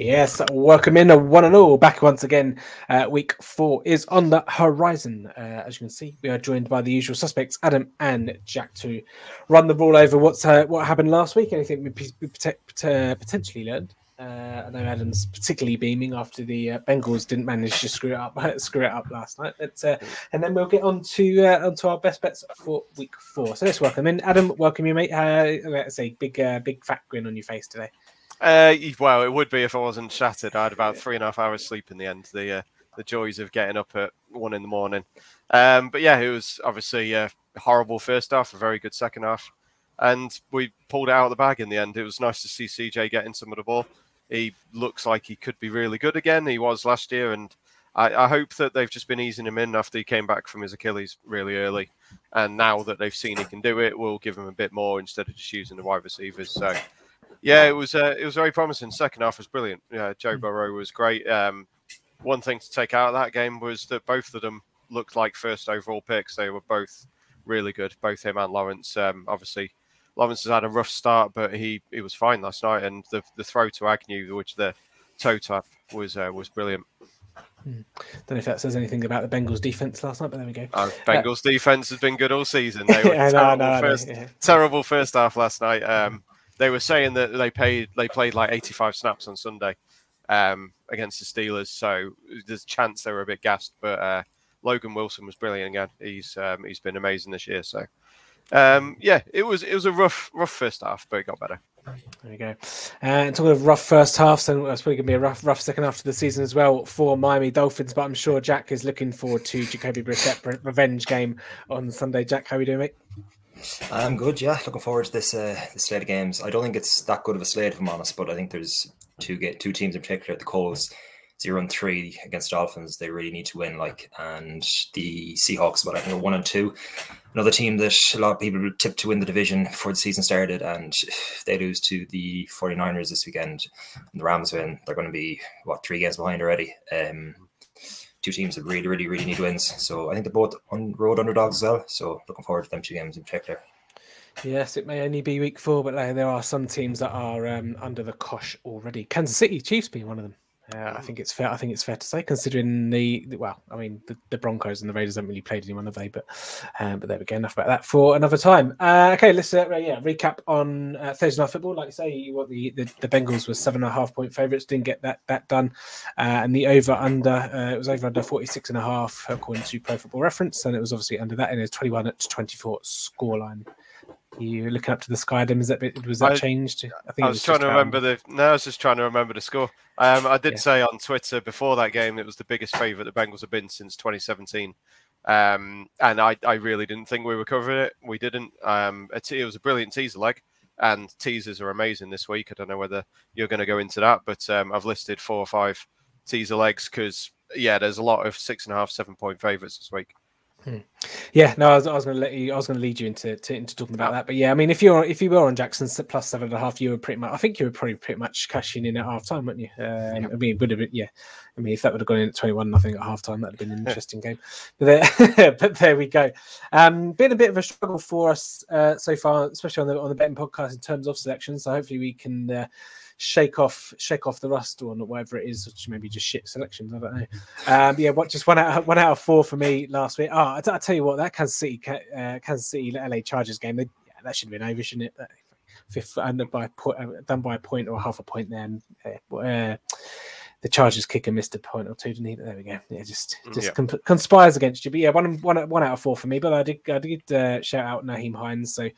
Yes, welcome in, one and all. Back once again. Uh, week four is on the horizon. Uh, as you can see, we are joined by the usual suspects, Adam and Jack, to run the ball over what's uh, what happened last week. Anything we, we potentially learned. Uh, I know Adam's particularly beaming after the uh, Bengals didn't manage to screw it up, screw it up last night. But, uh, and then we'll get on to uh, onto our best bets for week four. So let's welcome in Adam. Welcome you, mate. Uh, let's say big, uh, big fat grin on your face today. Uh, well, it would be if I wasn't shattered. I had about three and a half hours sleep in the end. The uh, the joys of getting up at one in the morning. Um, but yeah, it was obviously a horrible first half, a very good second half, and we pulled it out of the bag in the end. It was nice to see CJ getting some of the ball. He looks like he could be really good again. He was last year, and I, I hope that they've just been easing him in after he came back from his Achilles really early. And now that they've seen he can do it, we'll give him a bit more instead of just using the wide receivers. So yeah, it was uh, it was very promising. Second half was brilliant. Yeah, Joe hmm. Burrow was great. Um, one thing to take out of that game was that both of them looked like first overall picks. They were both really good, both him and Lawrence. Um, obviously, Lawrence has had a rough start, but he he was fine last night. And the the throw to Agnew, which the toe tap was uh, was brilliant. Hmm. Don't know if that says anything about the Bengals defense last night, but there we go. Uh, Bengals uh, defense has been good all season. They were yeah, terrible, no, no, first, yeah. terrible first half last night. Um, they were saying that they paid they played like 85 snaps on Sunday um, against the Steelers, so there's a chance they were a bit gassed. But uh, Logan Wilson was brilliant again. He's um, he's been amazing this year. So um, yeah, it was it was a rough rough first half, but it got better. There you go. Uh, and talking of rough first half, so it's probably going to be a rough, rough second half of the season as well for Miami Dolphins. But I'm sure Jack is looking forward to Jacoby Brissett revenge game on Sunday. Jack, how are you doing, mate? I'm good, yeah. Looking forward to this uh, slate of games. I don't think it's that good of a slate, if I'm honest, but I think there's two get two teams in particular. The Colts zero and three against Dolphins. They really need to win, like, and the Seahawks, but I think one and two. Another team that a lot of people tipped to win the division before the season started, and if they lose to the 49ers this weekend and the Rams win, they're going to be what three games behind already. Um, two teams that really, really, really need wins. So I think they're both on road underdogs as well. So looking forward to them two games in particular. Yes, it may only be week four, but like, there are some teams that are um, under the cosh already. Kansas City Chiefs being one of them. Uh, I think it's fair. I think it's fair to say, considering the well, I mean, the, the Broncos and the Raiders haven't really played anyone, have they? But um, but there we go. Enough about that for another time. Uh, okay, let's uh, yeah recap on uh, Thursday night football. Like I say, what the, the, the Bengals were seven and a half point favourites, didn't get that that done, uh, and the over under uh, it was over under 46 and a half according to Pro Football Reference, and it was obviously under that in a 21 to 24 scoreline you looking up to the sky? Then was that was that I, changed? I think I was, was trying to remember um, the. No, I was just trying to remember the score. Um, I did yeah. say on Twitter before that game it was the biggest favourite the Bengals have been since 2017, um, and I, I really didn't think we were covering it. We didn't. Um, it, it was a brilliant teaser leg, and teasers are amazing this week. I don't know whether you're going to go into that, but um, I've listed four or five teaser legs because yeah, there's a lot of six and a half, seven point favourites this week. Hmm. Yeah, no, I was, I was going to let you. I was going to lead you into to, into talking about that. But yeah, I mean, if you're if you were on Jackson's plus seven and a half, you were pretty much. I think you were probably pretty much cashing in at half time, weren't you? Um, yeah. I mean, would have been. Yeah, I mean, if that would have gone in at twenty one, nothing at half time, that'd have been an interesting game. But there, but there we go. Um, been a bit of a struggle for us uh, so far, especially on the on the betting podcast in terms of selections. So hopefully we can. Uh, shake off shake off the rust or whatever it is, which maybe just shit selections. I don't know. Um, yeah, what just one out one out of four for me last week. Oh, I, I tell you what, that Kansas City uh, Kansas City LA Chargers game, they, yeah, that should have been over, shouldn't it? Fifth under by point, uh, done by a point or half a point. Then uh, uh the Chargers kicker missed a point or two, didn't he? There we go. Yeah, just mm, just yeah. conspires against you. But yeah, one, one, one out of four for me. But I did I did uh, shout out Nyheim Hines, so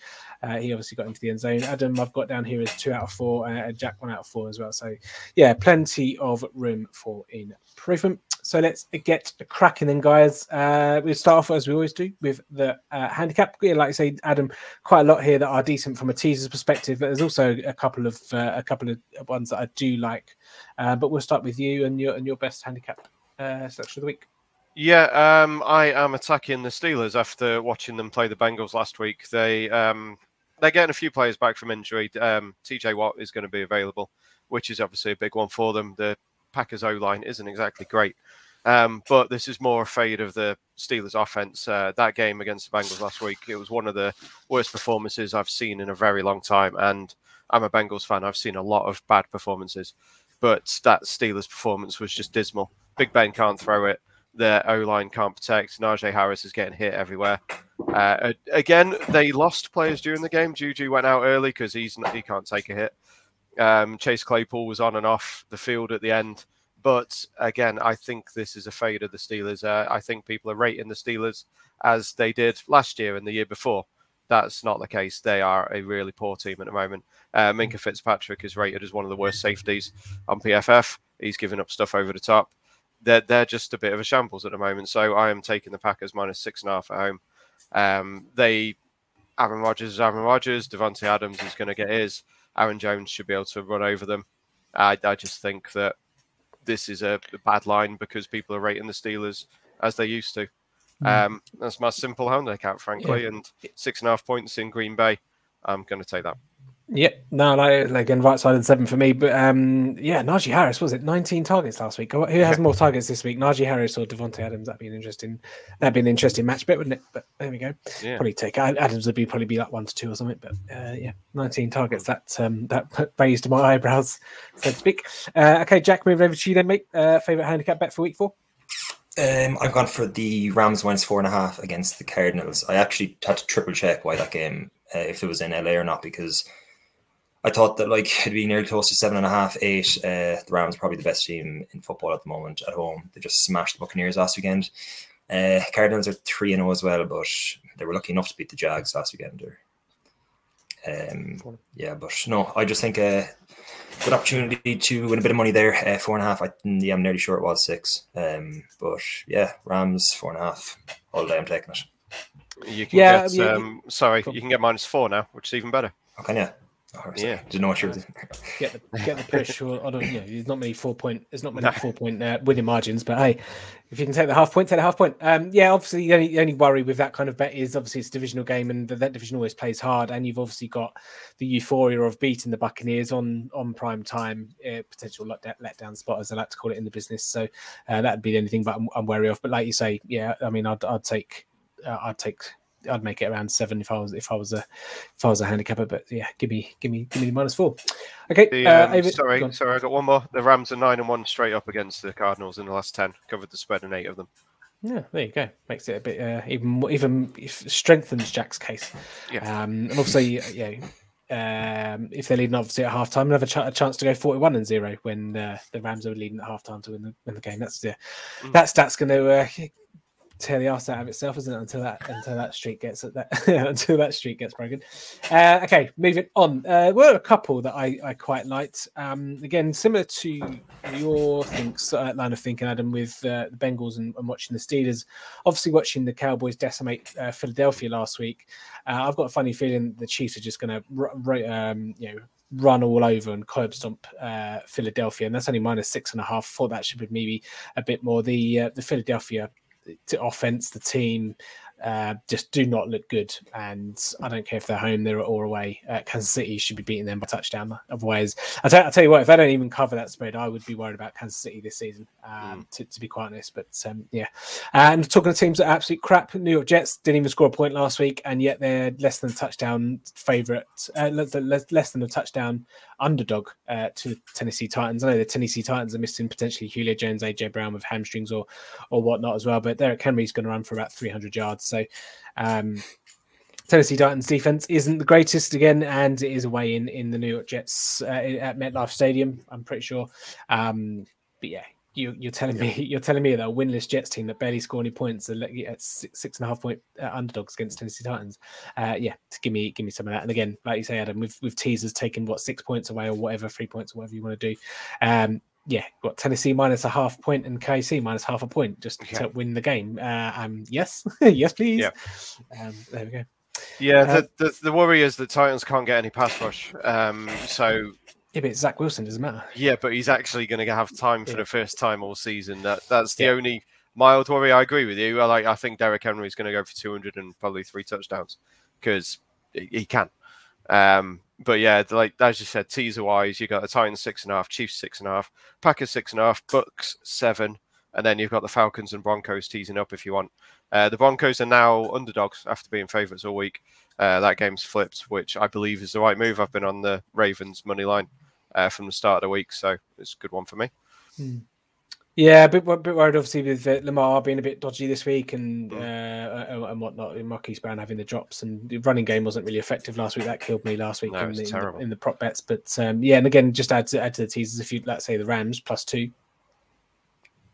uh, he obviously got into the end zone. Adam, I've got down here is two out of four, uh, Jack one out of four as well. So yeah, plenty of room for improvement. So let's get cracking then, guys. Uh, we'll start off as we always do with the uh, handicap. Yeah, like I say, Adam, quite a lot here that are decent from a teaser's perspective. But there's also a couple of uh, a couple of ones that I do like. Uh, but we'll start with you and your and your best handicap uh, selection of the week. Yeah, um, I am attacking the Steelers after watching them play the Bengals last week. They um, they're getting a few players back from injury. Um, TJ Watt is going to be available, which is obviously a big one for them. The Packers O line isn't exactly great. Um, but this is more a fade of the Steelers offense. Uh, that game against the Bengals last week, it was one of the worst performances I've seen in a very long time. And I'm a Bengals fan. I've seen a lot of bad performances. but that Steelers performance was just dismal. Big Ben can't throw it. Their O line can't protect. Najee Harris is getting hit everywhere. Uh, again, they lost players during the game. Juju went out early because he's not, he can't take a hit. Um, Chase Claypool was on and off the field at the end. But again, I think this is a fade of the Steelers. Uh, I think people are rating the Steelers as they did last year and the year before. That's not the case. They are a really poor team at the moment. Uh, Minkah Fitzpatrick is rated as one of the worst safeties on PFF. He's giving up stuff over the top. They're, they're just a bit of a shambles at the moment. So I am taking the Packers minus six and a half at home. Um, they, Aaron Rodgers is Aaron Rodgers. Davante Adams is going to get his. Aaron Jones should be able to run over them. I, I just think that this is a, a bad line because people are rating the Steelers as they used to. Mm. Um, that's my simple handicap, frankly, yeah. and six and a half points in Green Bay. I'm going to take that. Yep, no, like, again, right side of the seven for me. But um, yeah, Najee Harris was it 19 targets last week? Who has more targets this week, Najee Harris or Davante Adams? That'd be an interesting, that'd be an interesting match bit, wouldn't it? But there we go. Yeah. Probably take Adams would be probably be like one to two or something. But uh, yeah, 19 targets that um, that raised my eyebrows, so to speak. Uh, okay, Jack, move over to you then, mate. Uh, favorite handicap bet for week four. Um, I've gone for the Rams minus four and a half against the Cardinals. I actually had to triple check why that game, uh, if it was in LA or not, because I thought that like it'd be nearly close to seven and a half, eight. Uh, the Rams probably the best team in football at the moment at home. They just smashed the Buccaneers last weekend. Uh, Cardinals are three and zero oh as well, but they were lucky enough to beat the Jags last weekend. Or, um, yeah, but no, I just think a uh, good opportunity to win a bit of money there. Uh, four and a half. I, yeah, I'm nearly sure it was six. Um, but yeah, Rams four and a half all day. I'm taking it. You can yeah, get, um, sorry, you can get minus four now, which is even better. Okay, yeah. Oh, yeah, didn't know what you were get the get the push. Or, I don't, you know, there's not many four point. There's not many no. four point uh, winning margins. But hey, if you can take the half point, take the half point. Um, yeah, obviously the only, the only worry with that kind of bet is obviously it's a divisional game, and that division always plays hard. And you've obviously got the euphoria of beating the Buccaneers on on prime time, uh, potential let, letdown spot as I like to call it in the business. So uh, that'd be the only thing. But I'm, I'm wary of. But like you say, yeah, I mean, I'd, I'd take uh, I'd take I'd make it around seven if I was if I was a if I was a handicapper. But yeah, give me give me give me the minus four. Okay. The, uh, um, sorry, sorry, I got one more. The Rams are nine and one straight up against the Cardinals in the last ten. Covered the spread in eight of them. Yeah, there you go. Makes it a bit uh, even even strengthens Jack's case. Yeah. Um, and obviously, yeah, um, if they're leading obviously at half time, have a, ch- a, chance to go 41 and 0 when uh, the Rams are leading at halftime to win the, win the game. That's yeah, mm. that stat's going to uh, tear the arse out of itself, isn't it? Until that until that streak gets that until that streak gets broken. Uh, okay, moving on. Uh, were a couple that I, I quite liked. Um, again, similar to your thinks uh, line of thinking, Adam, with uh, the Bengals and, and, watching the Steelers. Obviously, watching the Cowboys decimate uh, Philadelphia last week. Uh, I've got a funny feeling the Chiefs are just going to r- um, you know run all over and curb stomp uh, Philadelphia, and that's only minus six and a half. Thought that should be maybe a bit more. The uh, the Philadelphia offense, the team uh, just do not look good. And I don't care if they're home, they're or away. Uh, Kansas City should be beating them by touchdown. Otherwise, I tell, tell, you what, if they don't even cover that spread, I would be worried about Kansas City this season. Um, mm. to, to, be quite honest, but um, yeah. And talking to teams that are absolute crap, New York Jets didn't even score a point last week, and yet they're less than a touchdown favorite, uh, less, less than a touchdown underdog uh, to Tennessee Titans. I know the Tennessee Titans are missing potentially Julio Jones, AJ Brown with hamstrings or or whatnot as well, but Derrick Henry's going to run for about 300 yards. So um, Tennessee Titans defense isn't the greatest again, and it is away in in the New York Jets uh, at MetLife Stadium. I'm pretty sure. Um, but yeah, you, you're telling me you're telling me that a winless Jets team that barely score any points at six, six and a half point uh, underdogs against Tennessee Titans. Uh, yeah, give me give me some of that. And again, like you say, Adam, with with teasers taking what six points away or whatever, three points or whatever you want to do. Um, yeah, got Tennessee minus a half point and KC minus half a point just yeah. to win the game. Uh, um, yes, yes, please. Yeah. Um, there we go. Yeah, uh, the, the, the worry is that Titans can't get any pass rush. Um, so yeah, but Zach Wilson doesn't matter. Yeah, but he's actually going to have time for yeah. the first time all season. That that's the yeah. only mild worry. I agree with you. I like. I think Derrick Henry is going to go for 200 and probably three touchdowns because he can. Um, but yeah, like as you said, teaser wise, you got the Titans six and a half, Chiefs six and a half, Packers six and a half, Bucks seven, and then you've got the Falcons and Broncos teasing up if you want. Uh, the Broncos are now underdogs after being favourites all week. Uh, that game's flipped, which I believe is the right move. I've been on the Ravens money line uh, from the start of the week. So it's a good one for me. Hmm. Yeah, a bit, a bit worried obviously with uh, Lamar being a bit dodgy this week and Mm. uh, and whatnot. And Marquise Brown having the drops and the running game wasn't really effective last week. That killed me last week No, in, the, in, the, in the prop bets. But um, yeah, and again, just add to add to the teasers. If you let's say the Rams plus two,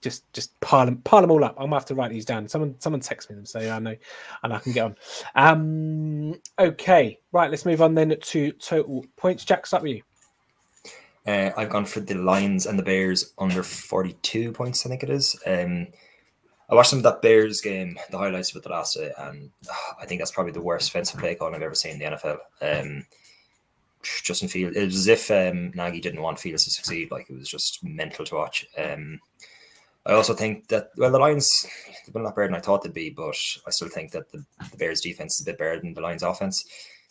just just pile them pile them all up. I'm gonna have to write these down. Someone someone text me them so I know and I can get on. Um, okay, right. Let's move on then to total points. Jack, start with you. Uh, I've gone for the Lions and the Bears under 42 points, I think it is. Um, I watched some of that Bears game, the highlights of it the last day, and uh, I think that's probably the worst offensive play call I've ever seen in the NFL. Um, Justin Fields, it was as if um, Nagy didn't want Fields to succeed. Like it was just mental to watch. Um, I also think that well, the Lions they've been a lot better than I thought they'd be, but I still think that the, the Bears defense is a bit better than the Lions offense.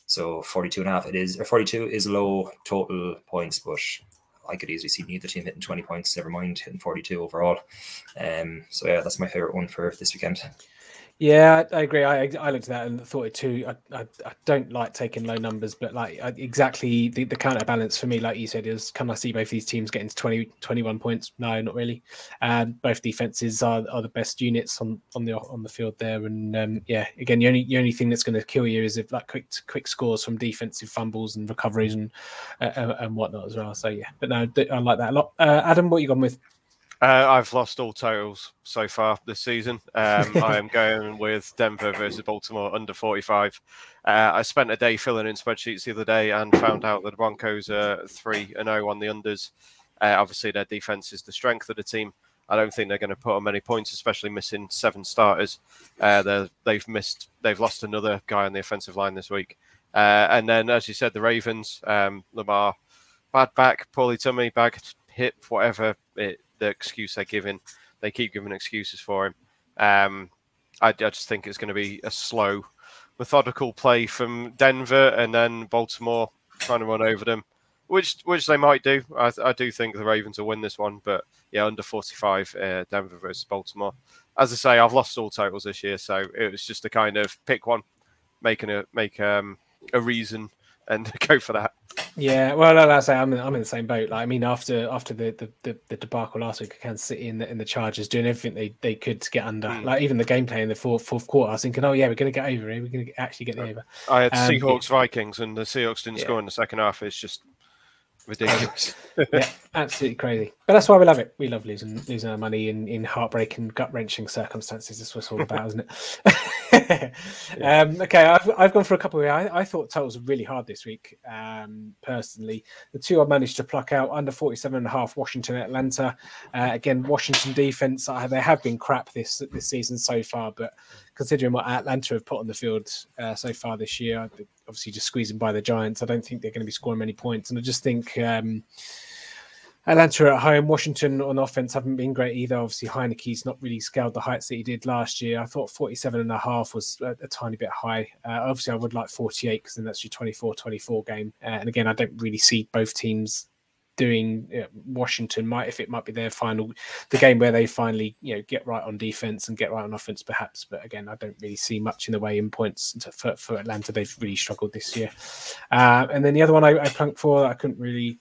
So 42 and a half it is or 42 is low total points, but I could easily see neither team hitting 20 points, never mind hitting 42 overall. Um, so yeah, that's my favorite one for this weekend. Yeah, I agree. I I looked at that and thought it too. I, I, I don't like taking low numbers, but like I, exactly the, the counterbalance for me, like you said, is can I see both these teams getting to 20, 21 points? No, not really. Um, both defenses are, are the best units on, on the on the field there, and um, yeah, again, the only the only thing that's going to kill you is if like quick quick scores from defensive fumbles and recoveries and uh, and whatnot as well. So yeah, but no, I like that a lot. Uh, Adam, what you gone with? Uh, I've lost all totals so far this season. Um, I am going with Denver versus Baltimore under 45. Uh, I spent a day filling in spreadsheets the other day and found out that the Broncos are 3 and 0 on the unders. Uh, obviously, their defense is the strength of the team. I don't think they're going to put on many points, especially missing seven starters. Uh, they've missed, they've lost another guy on the offensive line this week. Uh, and then, as you said, the Ravens, um, Lamar, bad back, poorly tummy, bad hip, whatever it, the excuse they're giving. They keep giving excuses for him. Um, I, I just think it's going to be a slow, methodical play from Denver and then Baltimore trying to run over them, which which they might do. I, I do think the Ravens will win this one, but yeah, under 45, uh, Denver versus Baltimore. As I say, I've lost all totals this year, so it was just a kind of pick one, making a make um, a reason and go for that. Yeah, well, like I say, I'm in, I'm in the same boat. Like, I mean, after after the, the, the, the debacle last week, Kansas City in the in the Chargers doing everything they, they could to get under. Mm. Like even the gameplay in the fourth fourth quarter, I was thinking, oh yeah, we're going to get over here. We're going to actually get the over. I had Um, Seahawks Vikings, and the Seahawks didn't Yeah. score in the second half. It's just ridiculous. yeah, absolutely crazy. But that's why we love it. We love losing losing our money in, in heartbreaking, gut wrenching circumstances. That's what it's all about, isn't it? um, okay, I've, I've gone for a couple. Of, I, I thought totals were really hard this week. Um, personally, the two I managed to pluck out under 47 and a half. Washington, Atlanta. Uh, again, Washington defense. Uh, they have been crap this this season so far, but considering what Atlanta have put on the field uh, so far this year, obviously just squeezing by the Giants. I don't think they're going to be scoring many points, and I just think. Um, Atlanta at home. Washington on offense haven't been great either. Obviously, Heinicke's not really scaled the heights that he did last year. I thought 47 and a half was a, a tiny bit high. Uh, obviously, I would like 48 because then that's your 24 24 game. Uh, and again, I don't really see both teams doing uh, Washington might if it might be their final the game where they finally you know get right on defense and get right on offense perhaps. But again I don't really see much in the way in points to, for, for Atlanta. They've really struggled this year. Uh, and then the other one I, I plunked for I couldn't really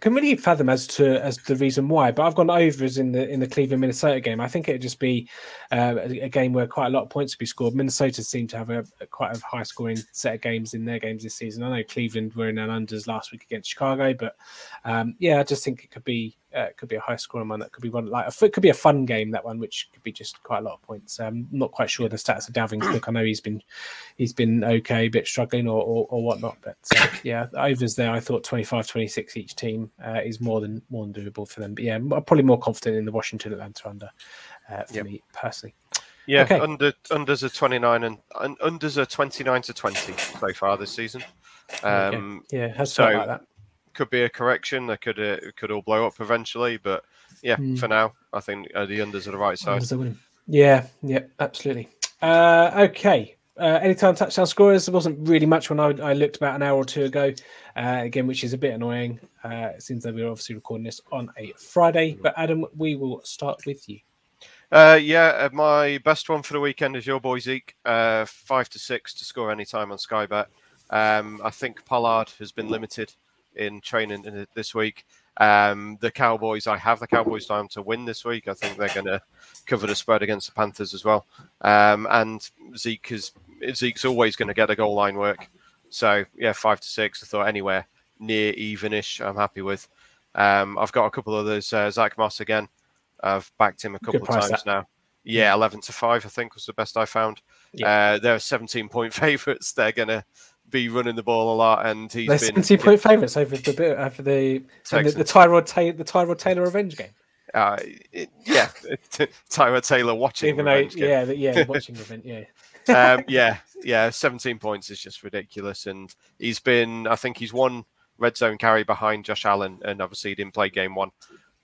can really fathom as to as the reason why, but I've gone over overs in the in the Cleveland Minnesota game. I think it'd just be uh, a, a game where quite a lot of points would be scored. Minnesota seem to have a, a quite a high scoring set of games in their games this season. I know Cleveland were in an unders last week against Chicago, but um, yeah, I just think it could be uh, it could be a high scoring one. That could be one like a, it could be a fun game that one, which could be just quite a lot of points. Um, not quite sure the stats of Dalvin Cook. I know he's been he's been okay, a bit struggling or or, or whatnot, but uh, yeah, overs there. I thought 25-26 each team uh, is more than more than doable for them. But yeah, I'm probably more confident in the Washington Atlanta under uh, for Yep. me personally. Yeah, Okay. under unders are twenty nine and, and unders are twenty nine to twenty so far this season. Okay. Um, Yeah, it has so- like that. Could be a correction. They could uh, it could all blow up eventually, but yeah, Hmm. for now, I think uh, the unders are the right side. Unders are winning. Yeah, yeah, absolutely. Uh, okay. Uh, anytime touchdown scorers, there wasn't really much when I, I looked about an hour or two ago. Uh, again, which is a bit annoying. Uh, it seems that we're obviously recording this on a Friday. But Adam, we will start with you. Uh, yeah, uh, my best one for the weekend is your boy Zeke, uh, five to six to score any time on Sky Bet. Um, I think Pollard has been limited in training this week. Um, the Cowboys, I have the Cowboys down to win this week. I think they're going to cover the spread against the Panthers as well. Um, and Zeke is Zeke's always going to get a goal line work. So yeah, five to six. I thought anywhere near evenish. I'm happy with. Um, I've got a couple others. Uh, Zach Moss again. I've backed him a couple of times that. now. Yeah, eleven to five. I think was the best I found. Uh, they're 17 point favorites. They're going to be running the ball a lot, and he's They're been 17 point favourites over the bit- over the the, the Tyrod Taylor the Tyrod Taylor revenge game. Uh, it- yeah, Tyrod Taylor watching. Even though, game. yeah, yeah, watching event, yeah. um, yeah, yeah, 17 points is just ridiculous. And he's been, I think he's one red zone carry behind Josh Allen, and obviously he didn't play game one.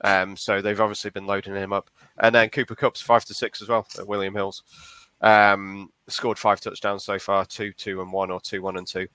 Um, so they've obviously been loading him up. And then Cooper Kupp's five to six as well at William Hills. Um, scored five touchdowns so far, two, two, and one, or two, one, and two.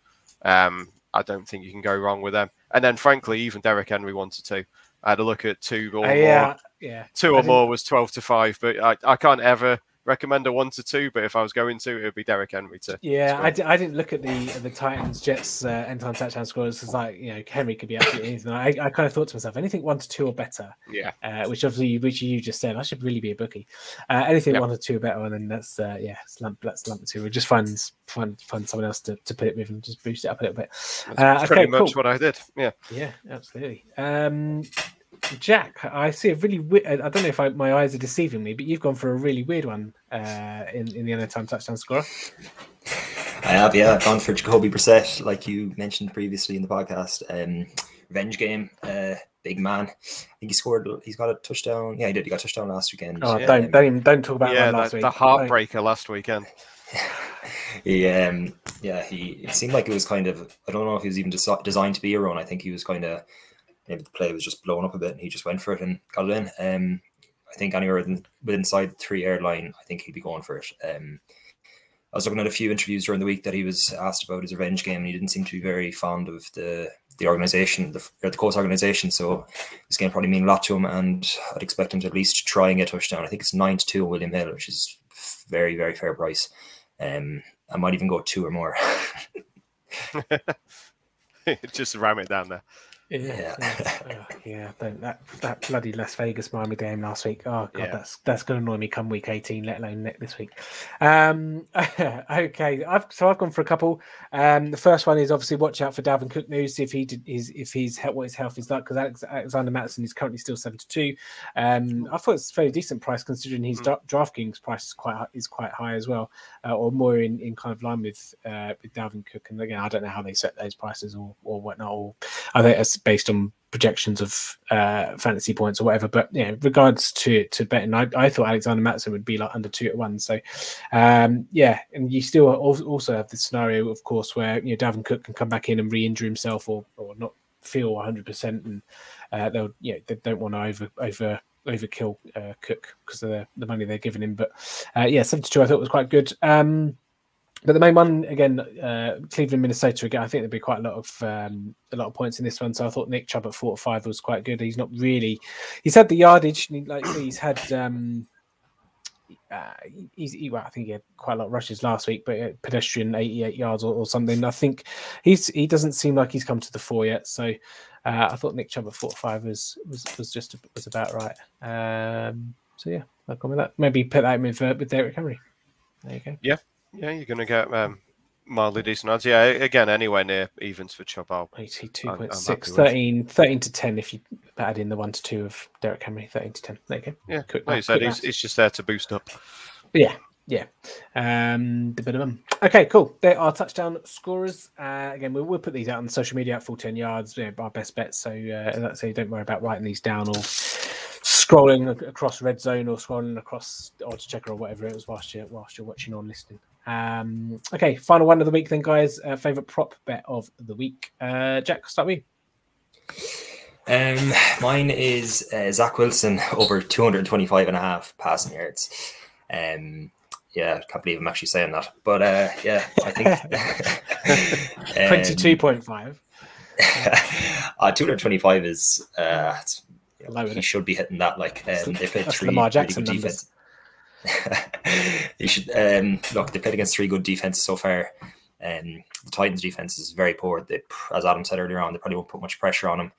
Um, I don't think you can go wrong with them. And then, frankly, even Derrick Henry wanted to. I had a look at two or Uh, more yeah, yeah. two or more was 12 to 5 but I, I can't ever recommend a 1 to 2 but if i was going to it would be derrick henry to Yeah. I, I didn't look at the the Titans Jets uh, end time touchdown scores. It's like you know Henry could be absolutely anything. I, I kind of thought to myself, anything one to two or better, yeah uh, which obviously which you just said, I should really be a bookie. Uh, anything Yep. one to two or better, and then that's uh, yeah, slump that's lump two. We'll just find find find someone else to, to put it with and just boost it up a little bit. that's Uh, pretty okay, much cool. what i did yeah Yeah, absolutely. Um, Jack, I see a really weird. I don't know if I, my eyes are deceiving me, but you've gone for a really weird one uh, in in the end of time touchdown scorer. I have, yeah. I've gone for Jacoby Brissett, like you mentioned previously in the podcast. Um, revenge game, uh, big man. I think he scored. He's got a touchdown. Yeah, he did. He got a touchdown last weekend. Oh, Yeah. don't don't even don't talk about yeah that last the, week. the heartbreaker last weekend He, um, yeah, he. It seemed like it was kind of. I don't know if he was even desi- designed to be a run. I think he was kind of. Maybe the play was just blown up a bit, and he just went for it and got it in. Um, I think anywhere within, within inside three airline, I think he'd be going for it. Um, I was looking at a few interviews during the week that he was asked about his revenge game, and he didn't seem to be very fond of the the organization, the, the Colts organization. So this game probably mean a lot to him, and I'd expect him to at least try and get a touchdown. I think it's nine to two, William Hill, which is very very fair price. Um, I might even go two or more. just ram it down there Yeah, oh, yeah. Don't, that that bloody Las Vegas Miami game last week. Oh god, Yeah. that's that's going to annoy me come week eighteen, let alone ne- this week. Um, okay, I've so I've gone for a couple. Um, the first one is obviously watch out for Dalvin Cook news. If he did, is if he's what his health is like because Alex, Alexander Mattison is currently still seventy two. Um, I thought it's a fairly decent price considering his Mm. dra- DraftKings price is quite is quite high as well, uh, or more in, in kind of line with uh, with Dalvin Cook. And again, I don't know how they set those prices or or whatnot. Or I think based on projections of uh, fantasy points or whatever. But yeah, regards to to betting, I, I thought Alexander Mattison would be like under two at one. So um, yeah, and you still also have the scenario, of course, where you know Dalvin Cook can come back in and re-injure himself or or not feel 100 percent, and uh, they'll you know they don't want to over over overkill uh, Cook because of the, the money they're giving him. But uh, yeah, 72 I thought was quite good. Um, but the main one again, uh, Cleveland, Minnesota again. I think there'd be quite a lot of um, a lot of points in this one. So I thought Nick Chubb at four to five was quite good. He's not really. He's had the yardage. Like he's had. Um, uh, he's he, well, I think he had quite a lot of rushes last week, but uh, pedestrian 88 yards or, or something. I think he's he doesn't seem like he's come to the fore yet. So uh, I thought Nick Chubb at four to five was was was just was about right. Um, so yeah, I'll go with that. Maybe put that in with uh, with Derrick Henry. There you go. yeah you're gonna get um mildly decent odds yeah again anywhere near evens for Chubb I'll- 82.6, 13, 13 to 10 if you add in the 1 to 2 of Derrick Henry, 13 to 10. There you go. yeah Quick like you said he's, maths. just there to boost up Yeah, yeah. Um, the bit of them. Okay, cool. There are touchdown scorers. Uh, again, we'll, we'll put these out on social media at full 10 yards, you know, our best bets. So, uh, say don't worry about writing these down or scrolling across red zone or scrolling across odds checker or whatever it was whilst you're, whilst you're watching or listening. Um, okay, final one of the week then, guys. Uh, favorite prop bet of the week. Uh, Jack, start with you. Um, mine is uh, Zach Wilson over 225 and a half passing yards. Um, yeah, I can't believe I'm actually saying that. But uh, yeah, I think um, Twenty-two point five. uh, 225 is uh, it's- Low, he should be hitting that. Like um, they played that's three Lamar really Jackson good defense. he should um, look. They played against three good defenses so far. Um, the Titans' defense is very poor. They, as Adam said earlier on, they probably won't put much pressure on him.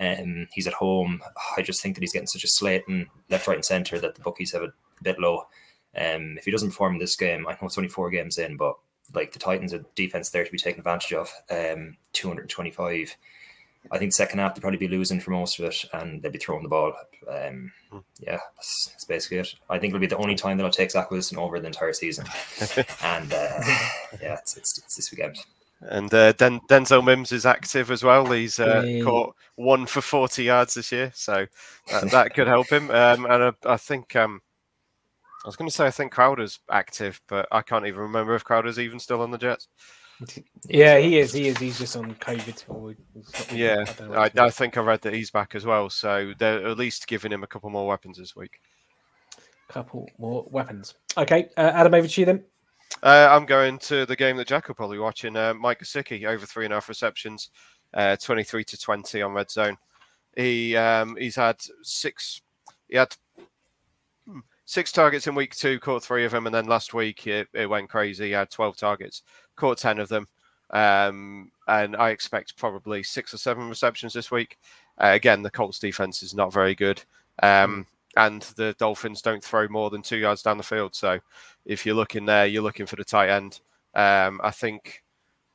Um, he's at home. I just think that he's getting such a slate and left, right, and centre that the bookies have it a bit low. Um, if he doesn't perform this game, I know it's only four games in, but like the Titans' are defense there to be taken advantage of. Um, 225. I think second half they'll probably be losing for most of it, and they'll be throwing the ball. Um, Hmm. yeah, that's, that's basically it. I think it'll be the only time that I'll take Zach Wilson over the entire season, and uh, yeah, it's, it's, it's this weekend. And uh, Den- Denzel Mims is active as well. He's uh, Yay. caught one for 40 yards this year, so that, that could help him. Um, and I, I think um, I was going to say I think Crowder's active, but I can't even remember if Crowder's even still on the Jets. Yeah, he is. He is. He's just on COVID. Or Yeah, I, I think I read that he's back as well, so they're at least giving him a couple more weapons this week. couple more weapons. Okay, uh, Adam, over to you then. Uh, I'm going to the game that Jack will probably watching. Uh, Mike Gesicki over three and a half receptions, uh, 23 to 20 on red zone. He um, he's had six. He had six targets in week two, caught three of them, and then last week it, it went crazy. He had 12 targets, caught 10 of them, um, and I expect probably six or seven receptions this week. Uh, again, the Colts defense is not very good, um, and the Dolphins don't throw more than two yards down the field. So if you're looking there, you're looking for the tight end. Um, I think,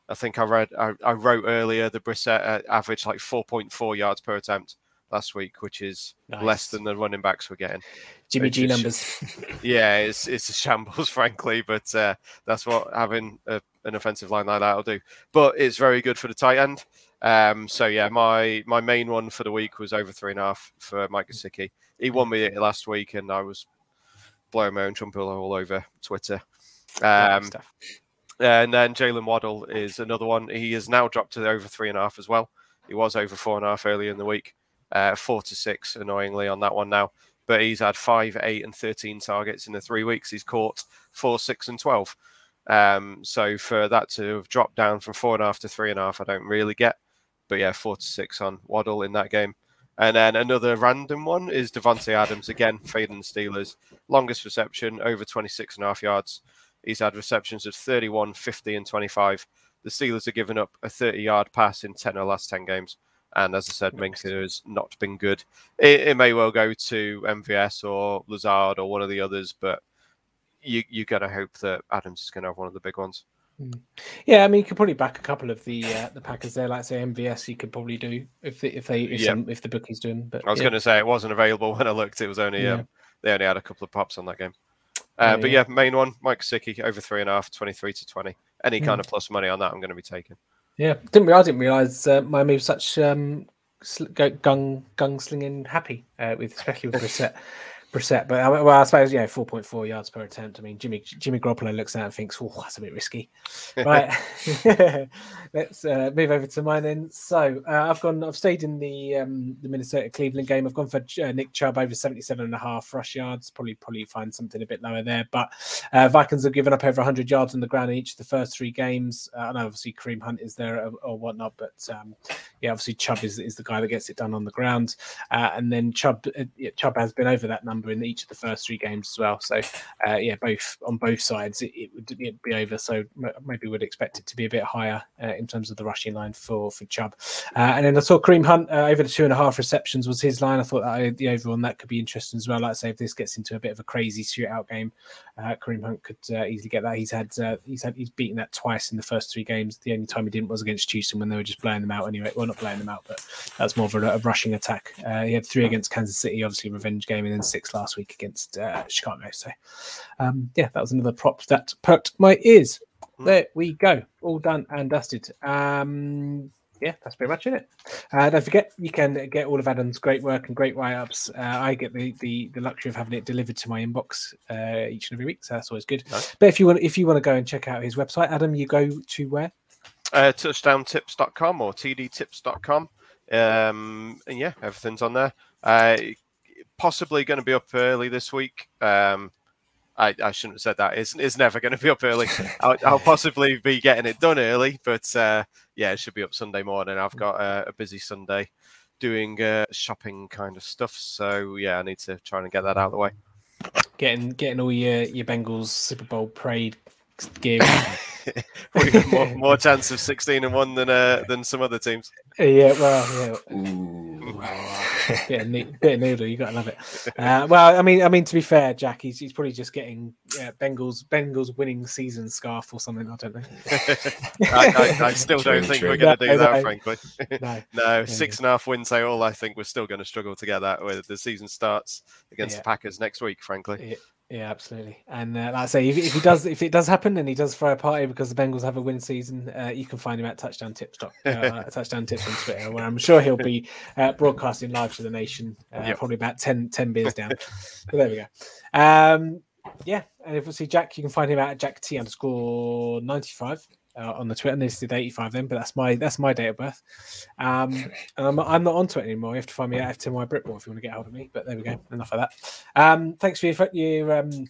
I think I read, I, I wrote earlier the Brissett uh, averaged like 4.4 yards per attempt last week, which is less than the running backs were getting. Jimmy G numbers. Yeah, it's it's a shambles, frankly, but uh, that's what having a, an offensive line like that will do. But it's very good for the tight end. Um, so yeah, my my main one for the week was over three and a half for Mike Gesicki. He won me it last week, and I was blowing my own trumpet all over Twitter. Um, and then Jaylen Waddle is another one. He has now dropped to over three and a half as well. He was over four and a half earlier in the week. Uh, four to six, annoyingly, on that one now. But he's had five, eight, and 13 targets in the three weeks. He's caught four, six, and 12. Um, so for that to have dropped down from four and a half to three and a half, I don't really get. But yeah, four to six on Waddle in that game. And then another random one is Davante Adams again, fading the Steelers. Longest reception, over 26 and a half yards. He's had receptions of 31, 50, and 25. The Steelers have given up a 30 yard pass in 10 of the last 10 games. And as I said, Minkah has not been good. It, it may well go to MVS or Lazard or one of the others, but you, you're going to hope that Adams is going to have one of the big ones. Yeah, I mean, you could probably back a couple of the uh, the Packers there, like say MVS. You could probably do if they, if they if, Yeah. some, if the bookies do them. But I was yeah. going to say it wasn't available when I looked. It was only Yeah. um, they only had a couple of pops on that game. Uh, Yeah, but yeah. main one, Mike Gesicki, over three and a half, 23 to 20. Any Hmm. kind of plus money on that, I'm going to be taking. Yeah, didn't I didn't realize uh, Miami was such um, sl- gung gung slinging happy uh, with especially with Brissett. Brissett, but uh, well, I suppose yeah, four point four yards per attempt. I mean, Jimmy Jimmy Garoppolo looks at it and thinks, "Oh, that's a bit risky." right, let's uh, move over to mine then. So uh, I've gone, I've stayed in the um, the Minnesota Cleveland game. I've gone for uh, Nick Chubb over 77 and a half rush yards. Probably probably find something a bit lower there, but uh, Vikings have given up over 100 yards on the ground in each of the first three games. Uh, I know obviously Kareem Hunt is there or, or whatnot, but um, yeah, obviously Chubb is, is the guy that gets it done on the ground. Uh, and then Chubb uh, yeah, Chubb has been over that number in each of the first three games as well. So uh, yeah, both on both sides it, it would it'd be over. So maybe we'd expect it to be a bit higher uh, in terms of the rushing line for for Chubb. Uh, and then I saw Kareem Hunt uh, over the two and a half receptions was his line. I thought that uh, the over on that could be interesting as well. Like I say, if this gets into a bit of a crazy shootout game, uh, Kareem Hunt could uh, easily get that. He's had uh, he's had he's beaten that twice in the first three games. The only time he didn't was against Houston when they were just blowing them out anyway. Well, not blowing them out, but that's more of a, a rushing attack. Uh, he had three against Kansas City, obviously revenge game, and then six last week against uh, Chicago. So um, yeah, that was another prop that perked my ears. Mm. There we go, all done and dusted. Um, yeah, that's pretty much it. Uh, don't forget, you can get all of Adam's great work and great write-ups. Uh, I get the, the the luxury of having it delivered to my inbox uh, each and every week, so that's always good. Nice. But if you want, if you want to go and check out his website, Adam, you go to where? Uh, touchdowntips.com or tdtips.com. Um, and yeah, everything's on there. Uh, possibly going to be up early this week. Um, I, I shouldn't have said that. It's, it's never going to be up early. I'll, I'll possibly be getting it done early, but uh, yeah, it should be up Sunday morning. I've got uh, a busy Sunday doing uh, shopping kind of stuff. So yeah, I need to try and get that out of the way. Getting getting all your your Bengals Super Bowl parade gear. more, more chance of sixteen and one than uh, than some other teams. Yeah, well, yeah. Ooh. bit of, ne- bit of noodle, you gotta love it. Uh, well, I mean, I mean, to be fair, Jack, he's, he's probably just getting yeah, Bengals Bengals winning season scarf or something. I don't know. I, I, I still don't think true. we're going to No, do that, no. frankly. No, No, six and a half win total. I think we're still going to struggle to get that where the season starts against Yeah. the Packers next week, frankly. Yeah, absolutely. And uh, like I say, if, if he does, if it does happen, and he does throw a party because the Bengals have a win season, uh, you can find him at Touchdown Tips, uh, Touchdown Tips on Twitter, where I'm sure he'll be uh, broadcasting live to the nation, uh, Yep. probably about 10, 10 beers down. but there we go. Um, yeah, and if we see Jack, you can find him at Jack T underscore ninety five. Uh, on the Twitter, and this did 85 then, but that's my that's my date of birth. Um, and I'm, I'm not onto it anymore. You have to find me at FTMY Britball if you want to get hold of me. But there we go. Enough of that. Um, thanks for your your um,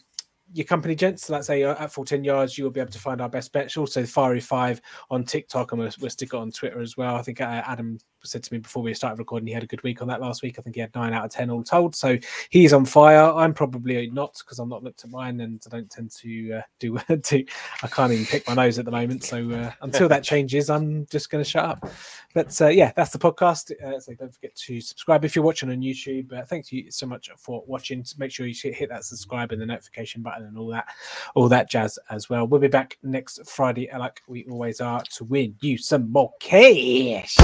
your company, gents. Let's say at 14 yards, you will be able to find our best bets. Also, Fiery Five on TikTok, and we'll, we'll stick it on Twitter as well. I think uh, Adam said to me before we started recording, he had a good week on that last week. I think he had nine out of 10 all told. So he's on fire. I'm probably not because I'm not looked at mine and I don't tend to uh, do, do, I can't even pick my nose at the moment. So uh, until that changes, I'm just going to shut up. But uh, yeah, that's the podcast. Uh, so don't forget to subscribe if you're watching on YouTube. Uh, thank you so much for watching. Make sure you hit that subscribe and the notification button and all that, all that jazz as well. We'll be back next Friday, like we always are, to win you some more cash.